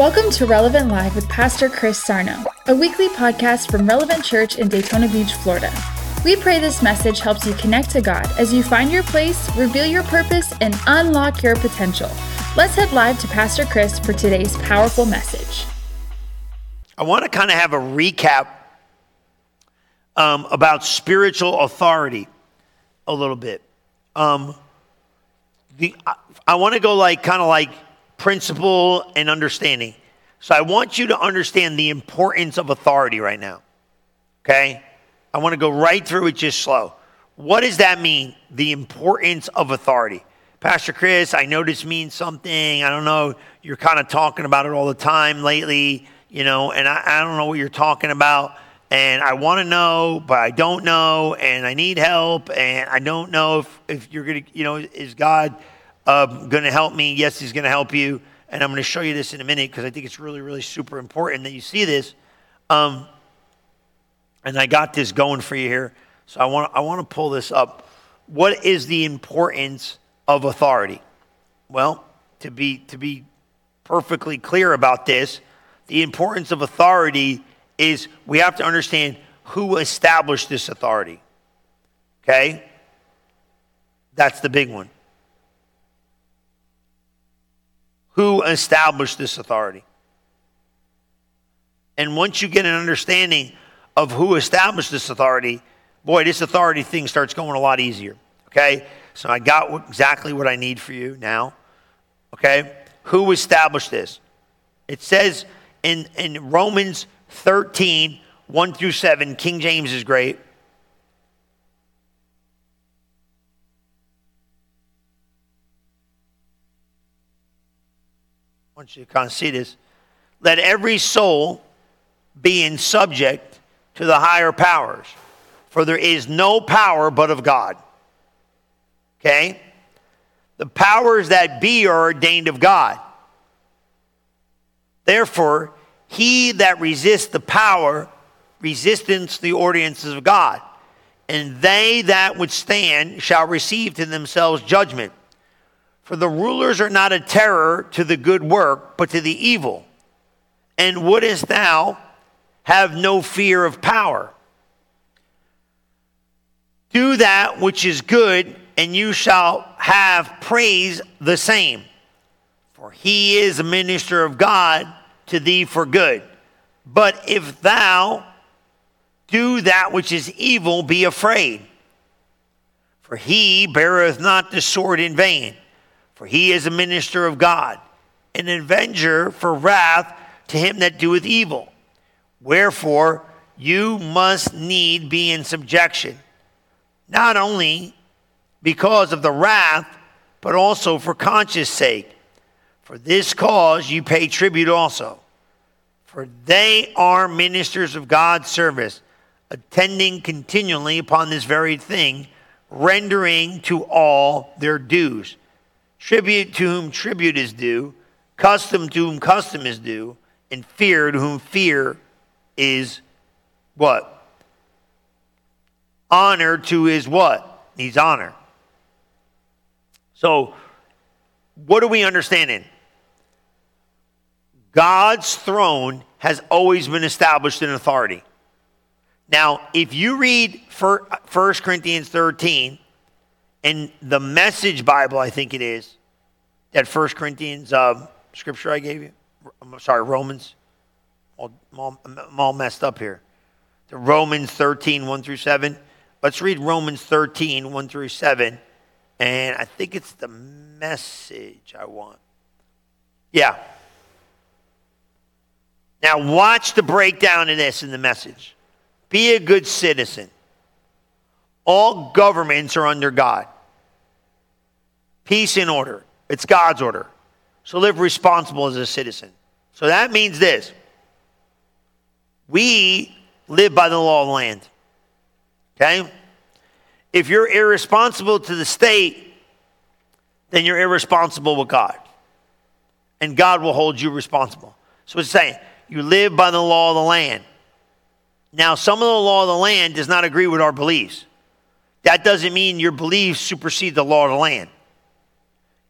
Welcome to Relevant Live with Pastor Chris Sarno, a weekly podcast from Relevant Church in Daytona Beach, Florida. We pray this message helps you connect to God as you find your place, reveal your purpose, and unlock your potential. Let's head live to Pastor Chris for today's powerful message. I want to kind of have a recap um, about spiritual authority a little bit. Um, the, I, I want to go like kind of like principle and understanding. So I want you to understand the importance of authority right now. Okay? I want to go right through it just slow. What does that mean? The importance of authority. Pastor Chris, I know this means something. I don't know. You're kind of talking about it all the time lately, you know, and I, I don't know what you're talking about. And I want to know, but I don't know, and I need help, and I don't know if, if you're going to, you know, is God uh, going to help me? Yes, He's going to help you. And I'm going to show you this in a minute because I think it's really, really super important that you see this. Um, and I got this going for you here. So I want, I want to pull this up. What is the importance of authority? Well, to be, to be perfectly clear about this, the importance of authority is we have to understand who established this authority. Okay? That's the big one. Who established this authority? And once you get an understanding of who established this authority, boy, this authority thing starts going a lot easier. Okay? So I got exactly what I need for you now. Okay? Who established this? It says in, in Romans 13, 1 through 7, King James is great. Want you to kind of see this. Let every soul be in subject to the higher powers, for there is no power but of God. Okay? The powers that be are ordained of God. Therefore, he that resists the power resistance the ordinances of God. And they that would stand shall receive to themselves judgment. For the rulers are not a terror to the good work, but to the evil. And wouldest thou have no fear of power? Do that which is good, and you shall have praise the same. For he is a minister of God to thee for good. But if thou do that which is evil, be afraid. For he beareth not the sword in vain for he is a minister of God, an avenger for wrath to him that doeth evil. Wherefore, you must need be in subjection, not only because of the wrath, but also for conscience sake. For this cause you pay tribute also. For they are ministers of God's service, attending continually upon this very thing, rendering to all their dues tribute to whom tribute is due, custom to whom custom is due, and fear to whom fear is what? Honor to his what? He's honor. So, what are we understanding? God's throne has always been established in authority. Now, if you read 1 Corinthians 13, in the Message Bible, I think it is, that First Corinthians uh, scripture I gave you. I'm sorry, Romans. I'm all, I'm all messed up here. The Romans 13, 1 through 7. Let's read Romans 13, 1 through 7. And I think it's the message I want. Yeah. Now, watch the breakdown of this in the message. Be a good citizen. All governments are under God. Peace and order. It's God's order. So live responsible as a citizen. So that means this we live by the law of the land. Okay? If you're irresponsible to the state, then you're irresponsible with God. And God will hold you responsible. So it's saying you live by the law of the land. Now, some of the law of the land does not agree with our beliefs. That doesn't mean your beliefs supersede the law of the land.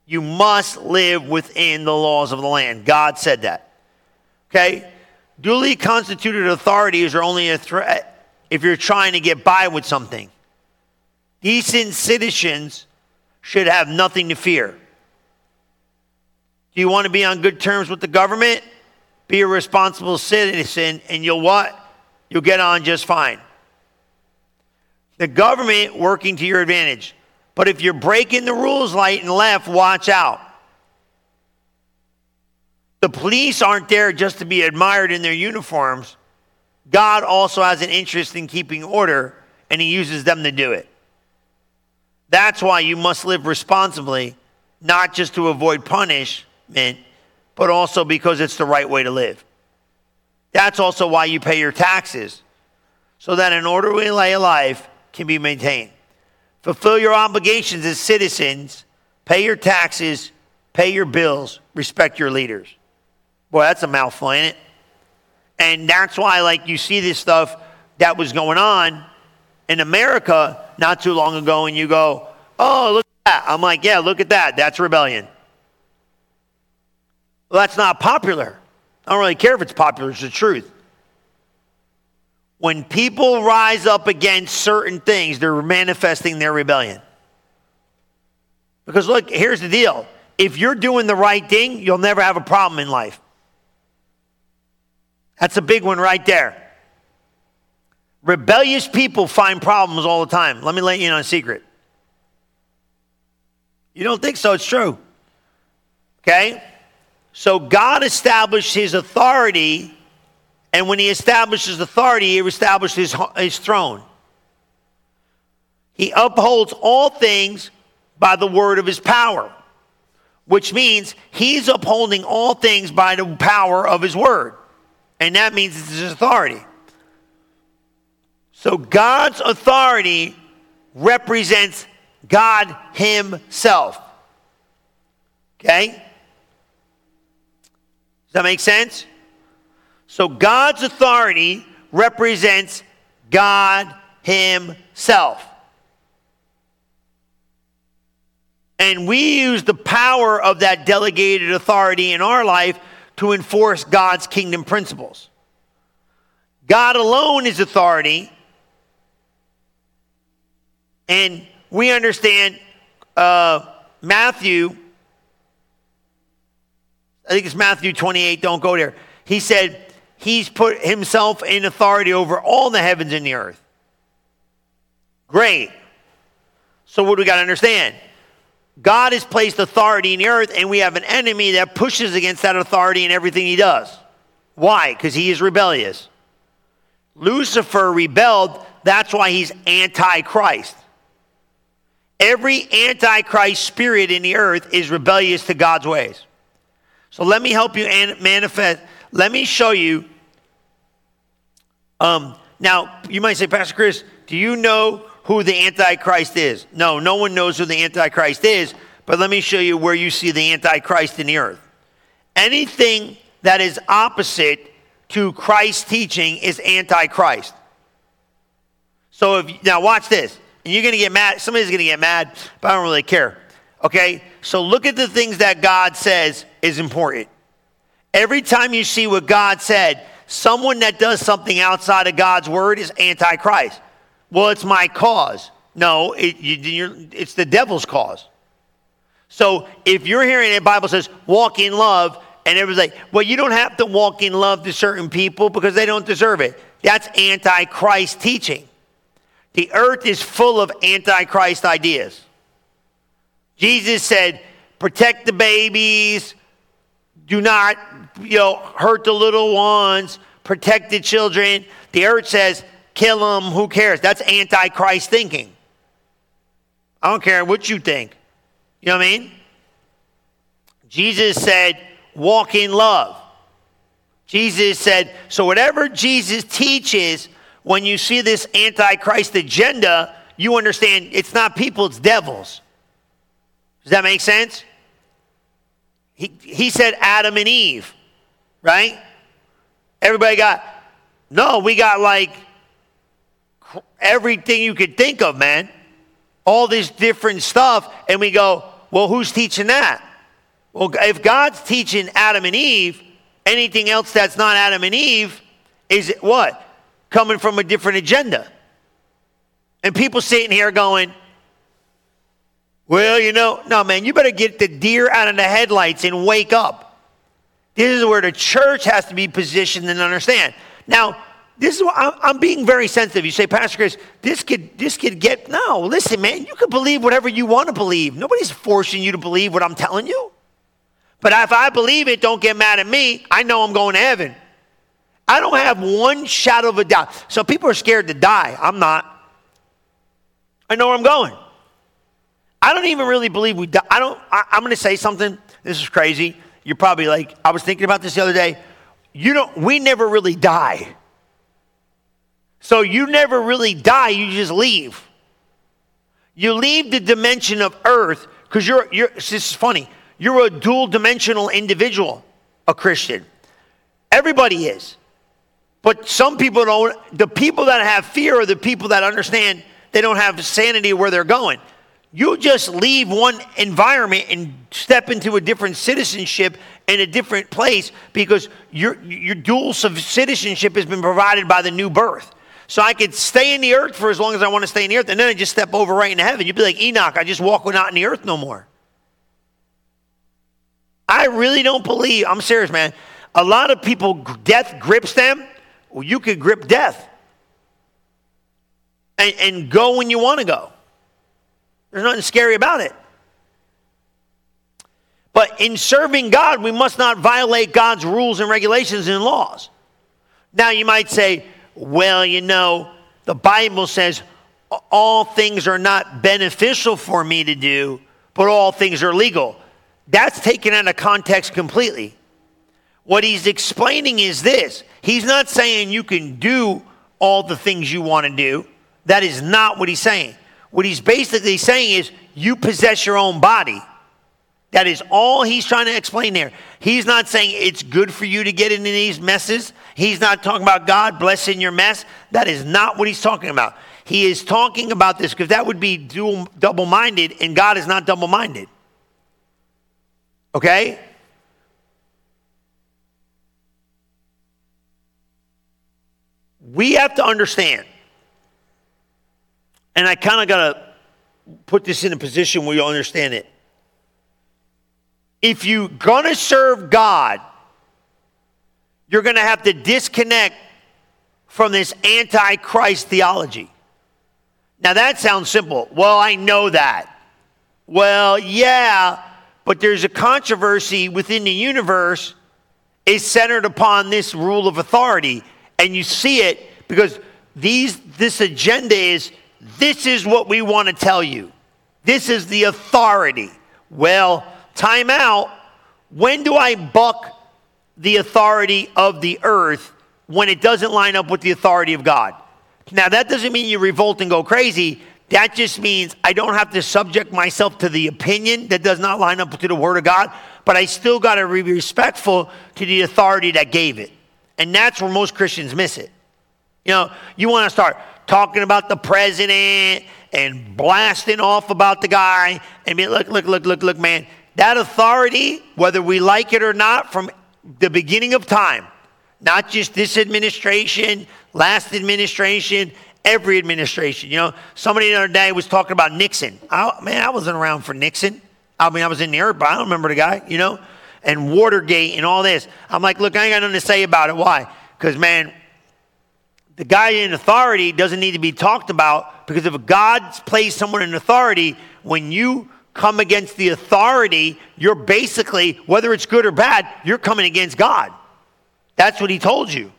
You must live within the laws of the land. God said that. Okay? Duly constituted authorities are only a threat if you're trying to get by with something. Decent citizens should have nothing to fear. Do you want to be on good terms with the government? Be a responsible citizen, and you'll what? You'll get on just fine. The government working to your advantage. But if you're breaking the rules right and left, watch out. The police aren't there just to be admired in their uniforms. God also has an interest in keeping order, and He uses them to do it. That's why you must live responsibly, not just to avoid punishment, but also because it's the right way to live. That's also why you pay your taxes, so that an orderly life can be maintained. Fulfill your obligations as citizens, pay your taxes, pay your bills, respect your leaders. Boy, that's a mouthful, ain't it? And that's why, like, you see this stuff that was going on in America not too long ago, and you go, oh, look at that. I'm like, yeah, look at that. That's rebellion. Well, that's not popular. I don't really care if it's popular, it's the truth. When people rise up against certain things, they're manifesting their rebellion. Because look, here's the deal if you're doing the right thing, you'll never have a problem in life. That's a big one right there. Rebellious people find problems all the time. Let me let you in on a secret. You don't think so? It's true. Okay? So God established his authority, and when he establishes authority, he establishes his, his throne. He upholds all things by the word of his power, which means he's upholding all things by the power of his word. And that means it's his authority. So God's authority represents God Himself. Okay? Does that make sense? So God's authority represents God Himself. And we use the power of that delegated authority in our life to enforce God's kingdom principles. God alone is authority. And we understand uh, Matthew, I think it's Matthew 28, don't go there. He said, He's put Himself in authority over all the heavens and the earth. Great. So, what do we got to understand? God has placed authority in the earth, and we have an enemy that pushes against that authority in everything he does. Why? Because he is rebellious. Lucifer rebelled, that's why he's anti Christ. Every antichrist spirit in the earth is rebellious to God's ways. So let me help you manifest. Let me show you. Um, now, you might say, Pastor Chris, do you know who the Antichrist is. No, no one knows who the Antichrist is, but let me show you where you see the Antichrist in the earth. Anything that is opposite to Christ's teaching is Antichrist. So if now watch this, and you're going to get mad. Somebody's going to get mad, but I don't really care. Okay, so look at the things that God says is important. Every time you see what God said, someone that does something outside of God's word is Antichrist well, it's my cause. No, it, you, it's the devil's cause. So if you're hearing the Bible says walk in love, and everybody's like, well, you don't have to walk in love to certain people because they don't deserve it. That's antichrist teaching. The earth is full of antichrist ideas. Jesus said, protect the babies, do not, you know, hurt the little ones, protect the children. The earth says, kill them, who cares? That's antichrist thinking. I don't care what you think. You know what I mean? Jesus said, walk in love. Jesus said, so whatever Jesus teaches, when you see this antichrist agenda, you understand it's not people, it's devils. Does that make sense? He, he said Adam and Eve, right? Everybody got, no, we got like everything you could think of, man. All this different stuff. And we go, well, who's teaching that? Well, if God's teaching Adam and Eve, anything else that's not Adam and Eve is what? Coming from a different agenda. And people sitting here going, well, you know, no, man, you better get the deer out of the headlights and wake up. This is where the church has to be positioned and understand. Now, this is what I'm, being very sensitive. You say, Pastor Chris, this could this could get no. Listen, man, you can believe whatever you want to believe. Nobody's forcing you to believe what I'm telling you. But if I believe it, don't get mad at me. I know I'm going to heaven. I don't have one shadow of a doubt. So people are scared to die. I'm not. I know where I'm going. I don't even really believe we die. I don't. I, I'm going to say something. This is crazy. You're probably like, I was thinking about this the other day. You don't. We never really die. So you never really die, you just leave. You leave the dimension of earth because you're, you're, this is funny, you're a dual dimensional individual, a Christian. Everybody is. But some people don't, the people that have fear are the people that understand they don't have sanity where they're going. You just leave one environment and step into a different citizenship in a different place because your, your dual citizenship has been provided by the new birth. So I could stay in the earth for as long as I want to stay in the earth, and then I just step over right into heaven. You'd be like Enoch, I just walk not in the earth no more. I really don't believe, I'm serious, man. A lot of people, death grips them. Well, you could grip death and, and go when you want to go. There's nothing scary about it. But in serving God, we must not violate God's rules and regulations and laws. Now, you might say, well, you know, the Bible says all things are not beneficial for me to do, but all things are legal. That's taken out of context completely. What he's explaining is this He's not saying you can do all the things you want to do. That is not what he's saying. What he's basically saying is you possess your own body. That is all he's trying to explain there. He's not saying it's good for you to get into these messes. He's not talking about God blessing your mess. That is not what he's talking about. He is talking about this because that would be dual, double minded, and God is not double minded. Okay? We have to understand, and I kind of got to put this in a position where you understand it if you're going to serve God, you're going to have to disconnect from this antichrist theology. Now, that sounds simple. Well, I know that. Well, yeah, but there's a controversy within the universe is centered upon this rule of authority. And you see it because these, this agenda is this is what we want to tell you. This is the authority. Well, time out. When do I buck the authority of the earth when it doesn't line up with the authority of God? Now, that doesn't mean you revolt and go crazy. That just means I don't have to subject myself to the opinion that does not line up to the Word of God, but I still got to be respectful to the authority that gave it. And that's where most Christians miss it. You know, you want to start talking about the president and blasting off about the guy and be look, look, look, look, look, man, that authority, whether we like it or not, from the beginning of time, not just this administration, last administration, every administration. You know, somebody the other day was talking about Nixon. I, man, I wasn't around for Nixon. I mean, I was in the earth, but I don't remember the guy, you know, and Watergate and all this. I'm like, look, I ain't got nothing to say about it. Why? Because, man, the guy in authority doesn't need to be talked about because if God's placed someone in authority, when you come against the authority, you're basically, whether it's good or bad, you're coming against God. That's what he told you.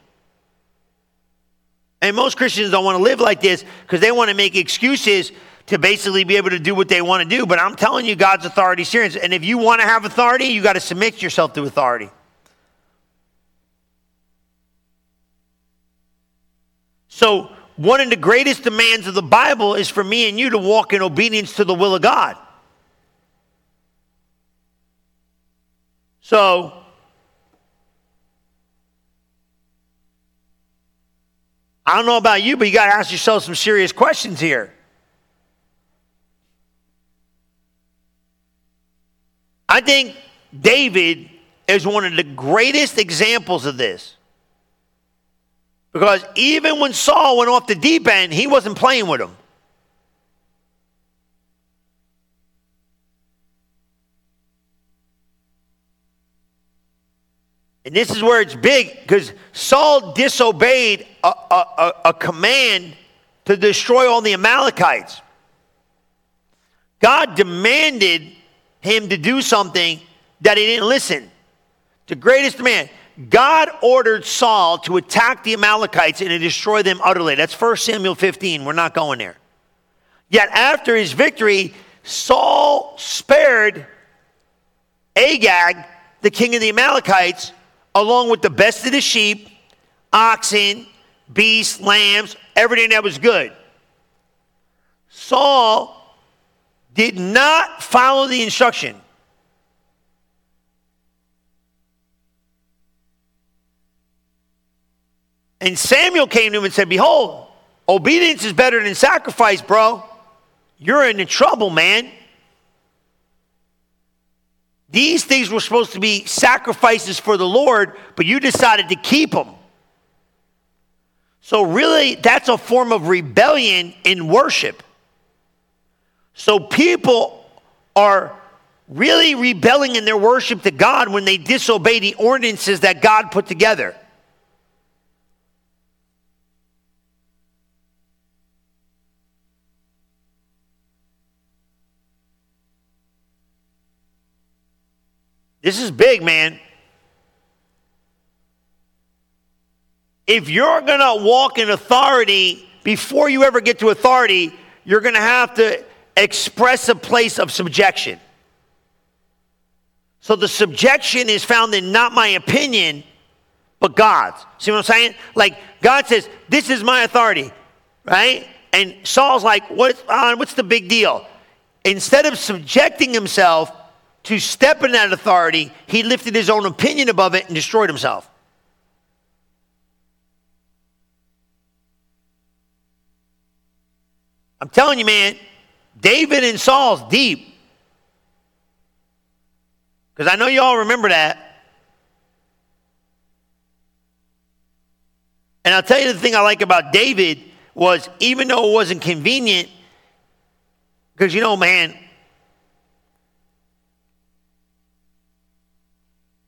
And most Christians don't want to live like this because they want to make excuses to basically be able to do what they want to do. But I'm telling you, God's authority is serious. And if you want to have authority, you got to submit yourself to authority. So, one of the greatest demands of the Bible is for me and you to walk in obedience to the will of God. So, I don't know about you, but you got to ask yourself some serious questions here. I think David is one of the greatest examples of this. Because even when Saul went off the deep end, he wasn't playing with him. And this is where it's big because Saul disobeyed a, a, a, command to destroy all the Amalekites. God demanded him to do something that he didn't listen. The greatest demand. God ordered Saul to attack the Amalekites and to destroy them utterly. That's 1 Samuel 15. We're not going there. Yet after his victory, Saul spared Agag, the king of the Amalekites, along with the best of the sheep, oxen, beasts, lambs, everything that was good. Saul did not follow the instruction. And Samuel came to him and said, Behold, obedience is better than sacrifice, bro. You're in trouble, man. These things were supposed to be sacrifices for the Lord, but you decided to keep them. So, really, that's a form of rebellion in worship. So, people are really rebelling in their worship to God when they disobey the ordinances that God put together. This is big, man. If you're going to walk in authority, before you ever get to authority, you're going to have to express a place of subjection. So the subjection is found in not my opinion, but God's. See what I'm saying? Like God says, "This is my authority," right? And Saul's like, "What's on? Uh, what's the big deal?" Instead of subjecting himself, to step in that authority, he lifted his own opinion above it and destroyed himself. I'm telling you, man, David and Saul's deep. Because I know you all remember that. And I'll tell you the thing I like about David was even though it wasn't convenient, because you know, man,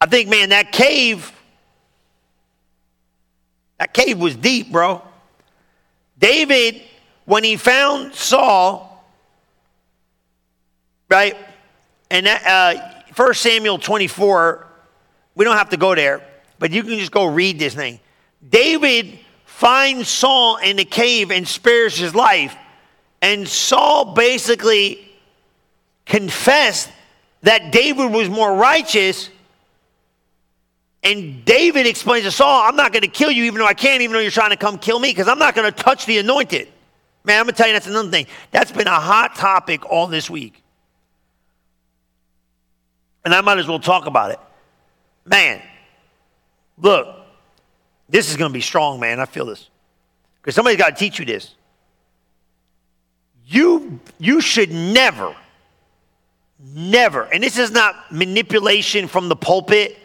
I think, man, that cave, that cave was deep, bro. David, when he found Saul, right, and that, uh, 1 Samuel 24, we don't have to go there, but you can just go read this thing. David finds Saul in the cave and spares his life. And Saul basically confessed that David was more righteous and David explains to Saul, I'm not going to kill you even though I can't, even though you're trying to come kill me, because I'm not going to touch the anointed. Man, I'm going to tell you that's another thing. That's been a hot topic all this week. And I might as well talk about it. Man, look, this is going to be strong, man. I feel this. Because somebody's got to teach you this. You, you should never, never, and this is not manipulation from the pulpit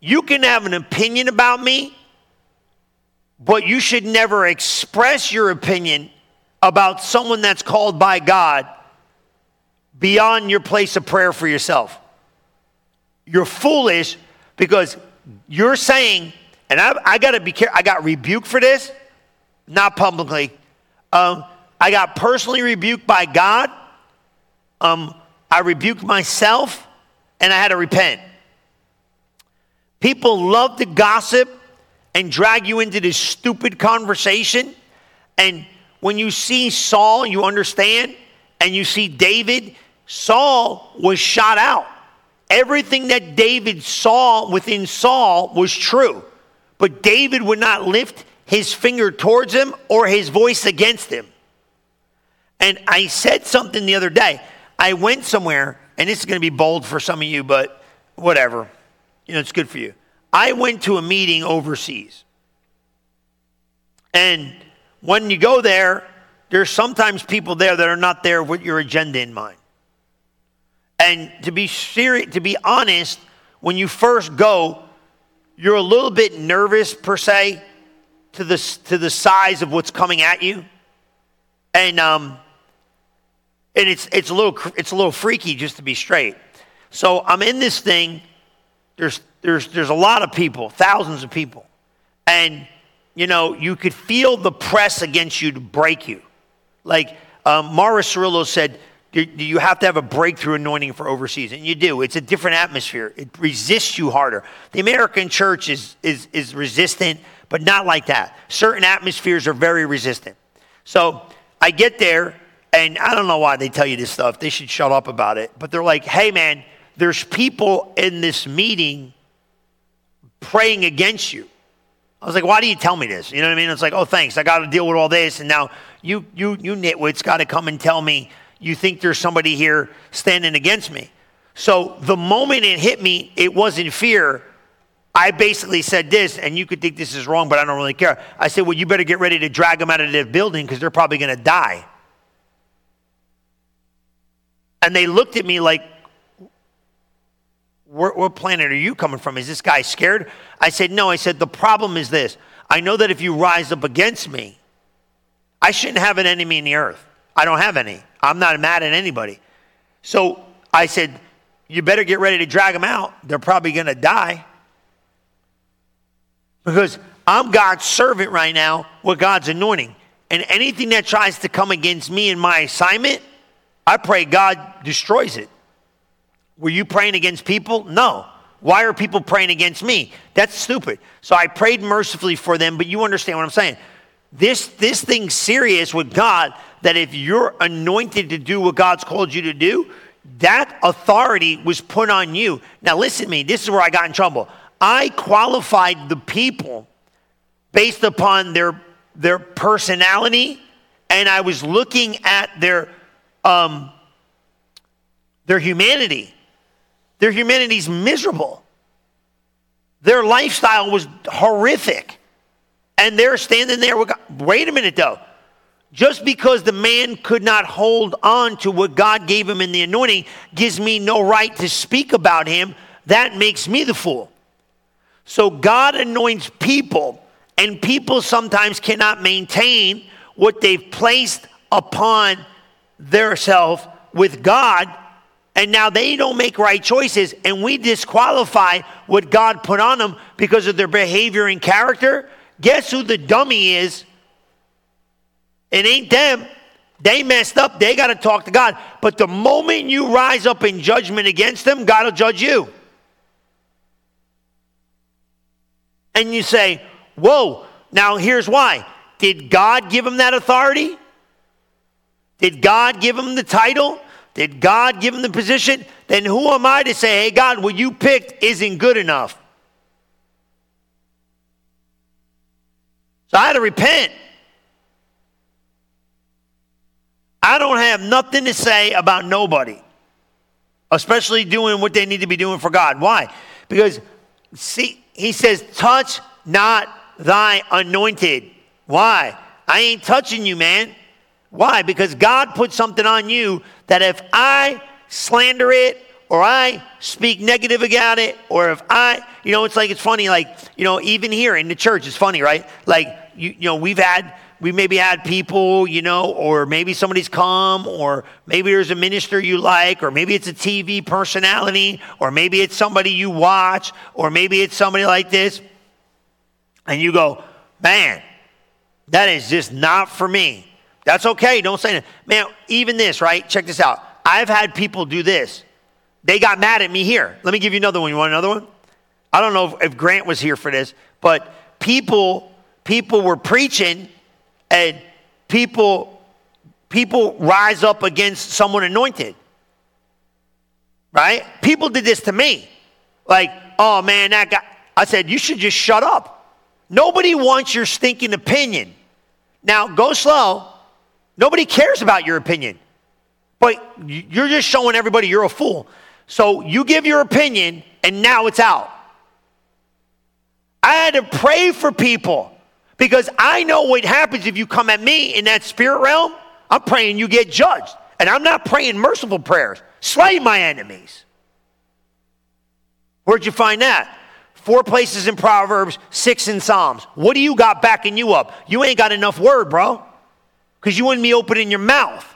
you can have an opinion about me, but you should never express your opinion about someone that's called by God beyond your place of prayer for yourself. You're foolish because you're saying, and I, I got to be careful, I got rebuked for this, not publicly. Um, I got personally rebuked by God. Um, I rebuked myself, and I had to repent. People love to gossip and drag you into this stupid conversation. And when you see Saul, you understand, and you see David, Saul was shot out. Everything that David saw within Saul was true. But David would not lift his finger towards him or his voice against him. And I said something the other day. I went somewhere, and this is going to be bold for some of you, but whatever you know, it's good for you. I went to a meeting overseas. And when you go there, there's sometimes people there that are not there with your agenda in mind. And to be serious, to be honest, when you first go, you're a little bit nervous per se to the, to the size of what's coming at you. And, um, and it's, it's, a little, it's a little freaky just to be straight. So I'm in this thing. There's, there's, there's a lot of people, thousands of people. And, you know, you could feel the press against you to break you. Like um, Mara Cirillo said, do you have to have a breakthrough anointing for overseas? And you do. It's a different atmosphere. It resists you harder. The American church is, is, is resistant, but not like that. Certain atmospheres are very resistant. So I get there, and I don't know why they tell you this stuff. They should shut up about it. But they're like, hey, man, there's people in this meeting praying against you. I was like, why do you tell me this? You know what I mean? It's like, oh, thanks. I got to deal with all this. And now you, you, you nitwits got to come and tell me you think there's somebody here standing against me. So the moment it hit me, it wasn't fear. I basically said this, and you could think this is wrong, but I don't really care. I said, well, you better get ready to drag them out of the building because they're probably going to die. And they looked at me like, what planet are you coming from? Is this guy scared? I said, No. I said, The problem is this. I know that if you rise up against me, I shouldn't have an enemy in the earth. I don't have any. I'm not mad at anybody. So I said, You better get ready to drag them out. They're probably going to die. Because I'm God's servant right now with God's anointing. And anything that tries to come against me and my assignment, I pray God destroys it. Were you praying against people? No. Why are people praying against me? That's stupid. So I prayed mercifully for them, but you understand what I'm saying. This, this thing's serious with God that if you're anointed to do what God's called you to do, that authority was put on you. Now, listen to me. This is where I got in trouble. I qualified the people based upon their, their personality, and I was looking at their, um, their humanity. Their humanity's miserable. Their lifestyle was horrific. And they're standing there with God. Wait a minute, though. Just because the man could not hold on to what God gave him in the anointing gives me no right to speak about him. That makes me the fool. So God anoints people, and people sometimes cannot maintain what they've placed upon their self with God and now they don't make right choices, and we disqualify what God put on them because of their behavior and character. Guess who the dummy is? It ain't them. They messed up. They got to talk to God. But the moment you rise up in judgment against them, God will judge you. And you say, Whoa, now here's why. Did God give him that authority? Did God give him the title? Did God give him the position? Then who am I to say, hey, God, what you picked isn't good enough? So I had to repent. I don't have nothing to say about nobody, especially doing what they need to be doing for God. Why? Because, see, he says, touch not thy anointed. Why? I ain't touching you, man. Why? Because God put something on you that if I slander it or I speak negative about it, or if I, you know, it's like, it's funny, like, you know, even here in the church, it's funny, right? Like, you, you know, we've had, we maybe had people, you know, or maybe somebody's come, or maybe there's a minister you like, or maybe it's a TV personality, or maybe it's somebody you watch, or maybe it's somebody like this. And you go, man, that is just not for me. That's okay. Don't say that. Man, even this, right? Check this out. I've had people do this. They got mad at me here. Let me give you another one. You want another one? I don't know if, if Grant was here for this, but people people were preaching and people people rise up against someone anointed. Right? People did this to me. Like, oh man, that guy. I said, you should just shut up. Nobody wants your stinking opinion. Now, go slow. Nobody cares about your opinion. But you're just showing everybody you're a fool. So you give your opinion, and now it's out. I had to pray for people because I know what happens if you come at me in that spirit realm. I'm praying you get judged. And I'm not praying merciful prayers. Slay my enemies. Where'd you find that? Four places in Proverbs, six in Psalms. What do you got backing you up? You ain't got enough word, bro, because you wouldn't be opening your mouth.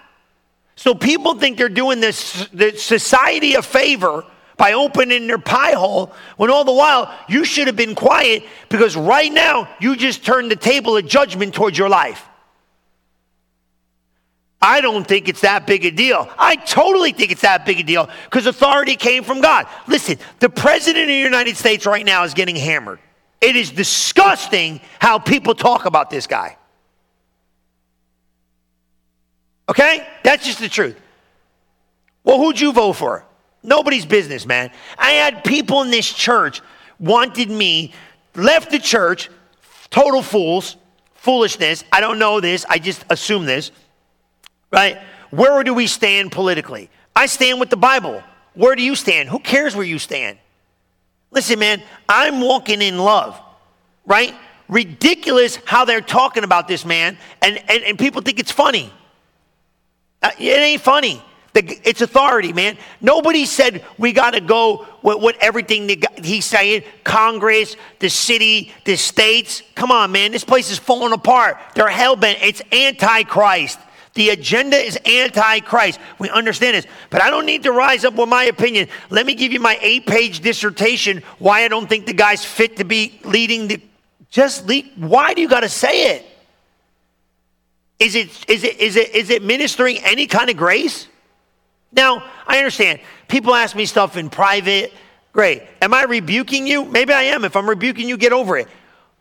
So people think they're doing this the society a favor by opening their pie hole when all the while you should have been quiet because right now you just turned the table of judgment towards your life. I don't think it's that big a deal. I totally think it's that big a deal because authority came from God. Listen, the president of the United States right now is getting hammered. It is disgusting how people talk about this guy. Okay? That's just the truth. Well, who'd you vote for? Nobody's business, man. I had people in this church wanted me, left the church, total fools, foolishness. I don't know this, I just assume this right? Where do we stand politically? I stand with the Bible. Where do you stand? Who cares where you stand? Listen, man, I'm walking in love, right? Ridiculous how they're talking about this man, and, and, and people think it's funny. Uh, it ain't funny. It's authority, man. Nobody said we got to go with, with everything he's saying. Congress, the city, the states. Come on, man. This place is falling apart. They're hell bent. It's antichrist. The agenda is antichrist. We understand this. But I don't need to rise up with my opinion. Let me give you my eight page dissertation why I don't think the guy's fit to be leading the. Just lead. Why do you got to say it? Is it, is, it, is, it, is it ministering any kind of grace? Now, I understand. People ask me stuff in private. Great. Am I rebuking you? Maybe I am. If I'm rebuking you, get over it.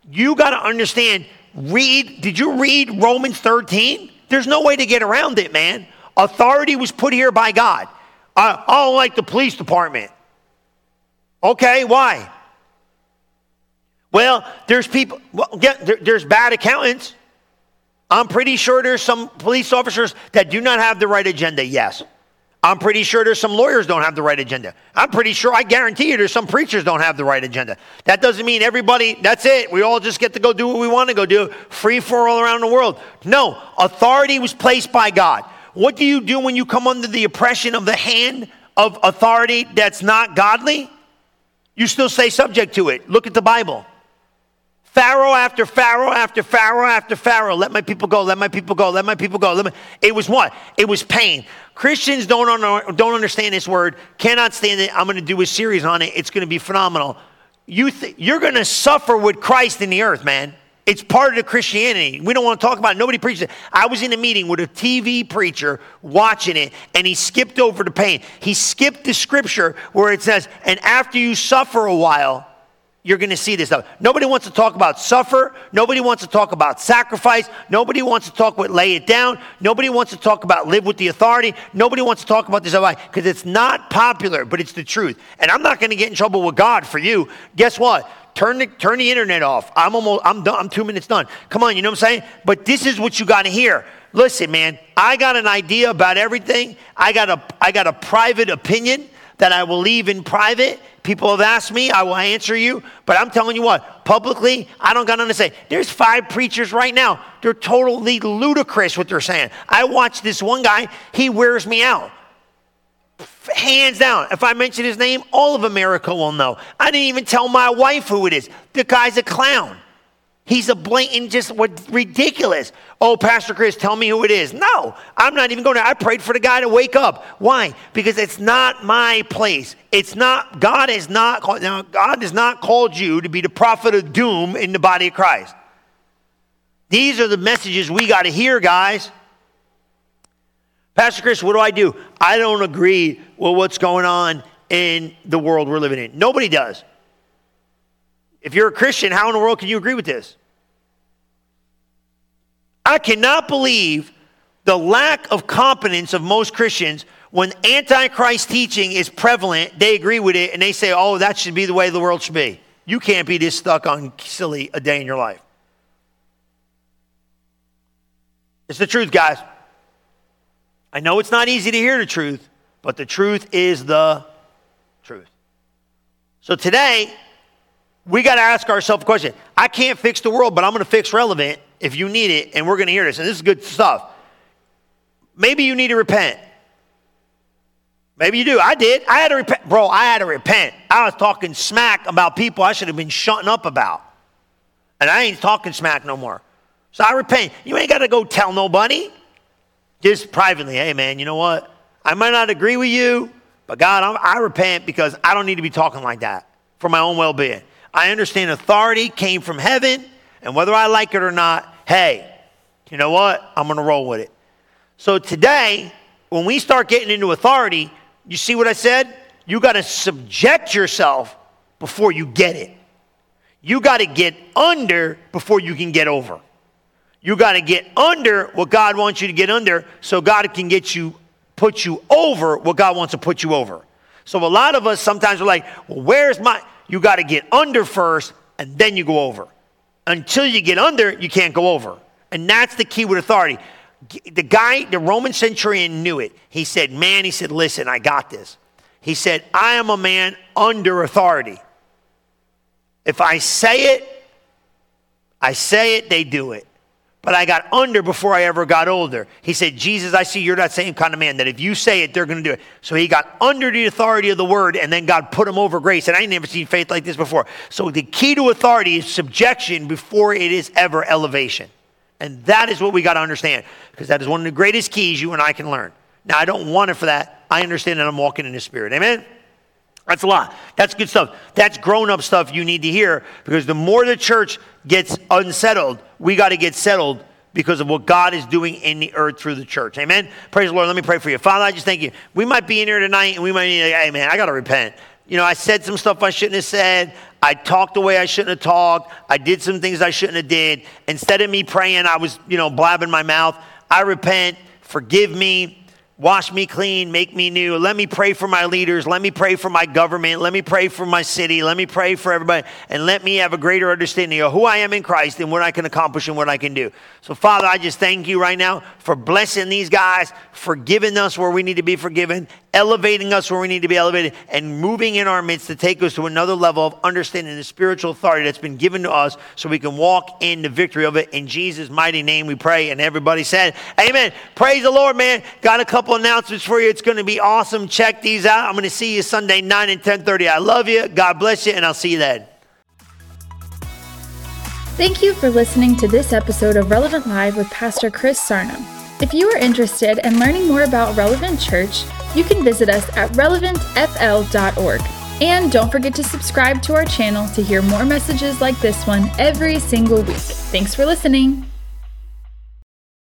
You got to understand. Read, did you read Romans 13? There's no way to get around it, man. Authority was put here by God. I, I don't like the police department. Okay, why? Well, there's people, well, yeah, there, there's bad accountants. I'm pretty sure there's some police officers that do not have the right agenda, yes. I'm pretty sure there's some lawyers don't have the right agenda. I'm pretty sure, I guarantee you, there's some preachers don't have the right agenda. That doesn't mean everybody, that's it. We all just get to go do what we want to go do, free for all around the world. No, authority was placed by God. What do you do when you come under the oppression of the hand of authority that's not godly? You still stay subject to it. Look at the Bible. Pharaoh after Pharaoh after Pharaoh after Pharaoh. Let my people go, let my people go, let my people go. Let It was what? It was pain. Christians don't, un- don't understand this word, cannot stand it. I'm going to do a series on it. It's going to be phenomenal. You th- you're going to suffer with Christ in the earth, man. It's part of the Christianity. We don't want to talk about it. Nobody preaches it. I was in a meeting with a TV preacher watching it, and he skipped over the pain. He skipped the scripture where it says, and after you suffer a while, you're going to see this stuff. Nobody wants to talk about suffer. Nobody wants to talk about sacrifice. Nobody wants to talk about lay it down. Nobody wants to talk about live with the authority. Nobody wants to talk about this because it's not popular, but it's the truth. And I'm not going to get in trouble with God for you. Guess what? Turn the, turn the internet off. I'm almost, I'm done. I'm two minutes done. Come on, you know what I'm saying? But this is what you got to hear. Listen, man, I got an idea about everything. I got a, I got a private opinion that I will leave in private. People have asked me, I will answer you. But I'm telling you what, publicly, I don't got nothing to say. There's five preachers right now. They're totally ludicrous what they're saying. I watch this one guy, he wears me out. Hands down. If I mention his name, all of America will know. I didn't even tell my wife who it is. The guy's a clown. He's a blatant, just what ridiculous. Oh, Pastor Chris, tell me who it is. No, I'm not even going to. I prayed for the guy to wake up. Why? Because it's not my place. It's not, God is not now, God has not called you to be the prophet of doom in the body of Christ. These are the messages we got to hear, guys. Pastor Chris, what do I do? I don't agree with what's going on in the world we're living in. Nobody does. If you're a Christian, how in the world can you agree with this? I cannot believe the lack of competence of most Christians when antichrist teaching is prevalent, they agree with it and they say, oh, that should be the way the world should be. You can't be this stuck on silly a day in your life. It's the truth, guys. I know it's not easy to hear the truth, but the truth is the truth. So today, we got to ask ourselves a question. I can't fix the world, but I'm going to fix relevant if you need it, and we're going to hear this. And this is good stuff. Maybe you need to repent. Maybe you do. I did. I had to repent. Bro, I had to repent. I was talking smack about people I should have been shutting up about. And I ain't talking smack no more. So I repent. You ain't got to go tell nobody. Just privately, hey, man, you know what? I might not agree with you, but God, I'm, I repent because I don't need to be talking like that for my own well being. I understand authority came from heaven, and whether I like it or not, hey, you know what? I'm going to roll with it. So today, when we start getting into authority, you see what I said? You got to subject yourself before you get it. You got to get under before you can get over. You got to get under what God wants you to get under so God can get you, put you over what God wants to put you over. So a lot of us sometimes are like, well, where's my, you got to get under first and then you go over. Until you get under, you can't go over. And that's the key with authority. The guy, the Roman centurion knew it. He said, Man, he said, listen, I got this. He said, I am a man under authority. If I say it, I say it, they do it. But I got under before I ever got older. He said, Jesus, I see you're that same kind of man that if you say it, they're going to do it. So he got under the authority of the word, and then God put him over grace. And I ain't never seen faith like this before. So the key to authority is subjection before it is ever elevation. And that is what we got to understand because that is one of the greatest keys you and I can learn. Now, I don't want it for that. I understand that I'm walking in the Spirit. Amen? That's a lot. That's good stuff. That's grown up stuff you need to hear because the more the church gets unsettled, we got to get settled because of what God is doing in the earth through the church. Amen. Praise the Lord. Let me pray for you. Father, I just thank you. We might be in here tonight and we might need, hey, man, I got to repent. You know, I said some stuff I shouldn't have said. I talked the way I shouldn't have talked. I did some things I shouldn't have did. Instead of me praying, I was, you know, blabbing my mouth. I repent. Forgive me. Wash me clean, make me new. Let me pray for my leaders. Let me pray for my government. Let me pray for my city. Let me pray for everybody. And let me have a greater understanding of who I am in Christ and what I can accomplish and what I can do. So, Father, I just thank you right now for blessing these guys, forgiving us where we need to be forgiven, elevating us where we need to be elevated, and moving in our midst to take us to another level of understanding the spiritual authority that's been given to us so we can walk in the victory of it. In Jesus' mighty name we pray. And everybody said, Amen. Praise the Lord, man. Got a couple announcements for you. It's going to be awesome. Check these out. I'm going to see you Sunday 9 and 10:30. I love you. God bless you, and I'll see you then. Thank you for listening to this episode of Relevant Live with Pastor Chris Sarno. If you are interested in learning more about Relevant Church, you can visit us at relevantfl.org. And don't forget to subscribe to our channel to hear more messages like this one every single week. Thanks for listening.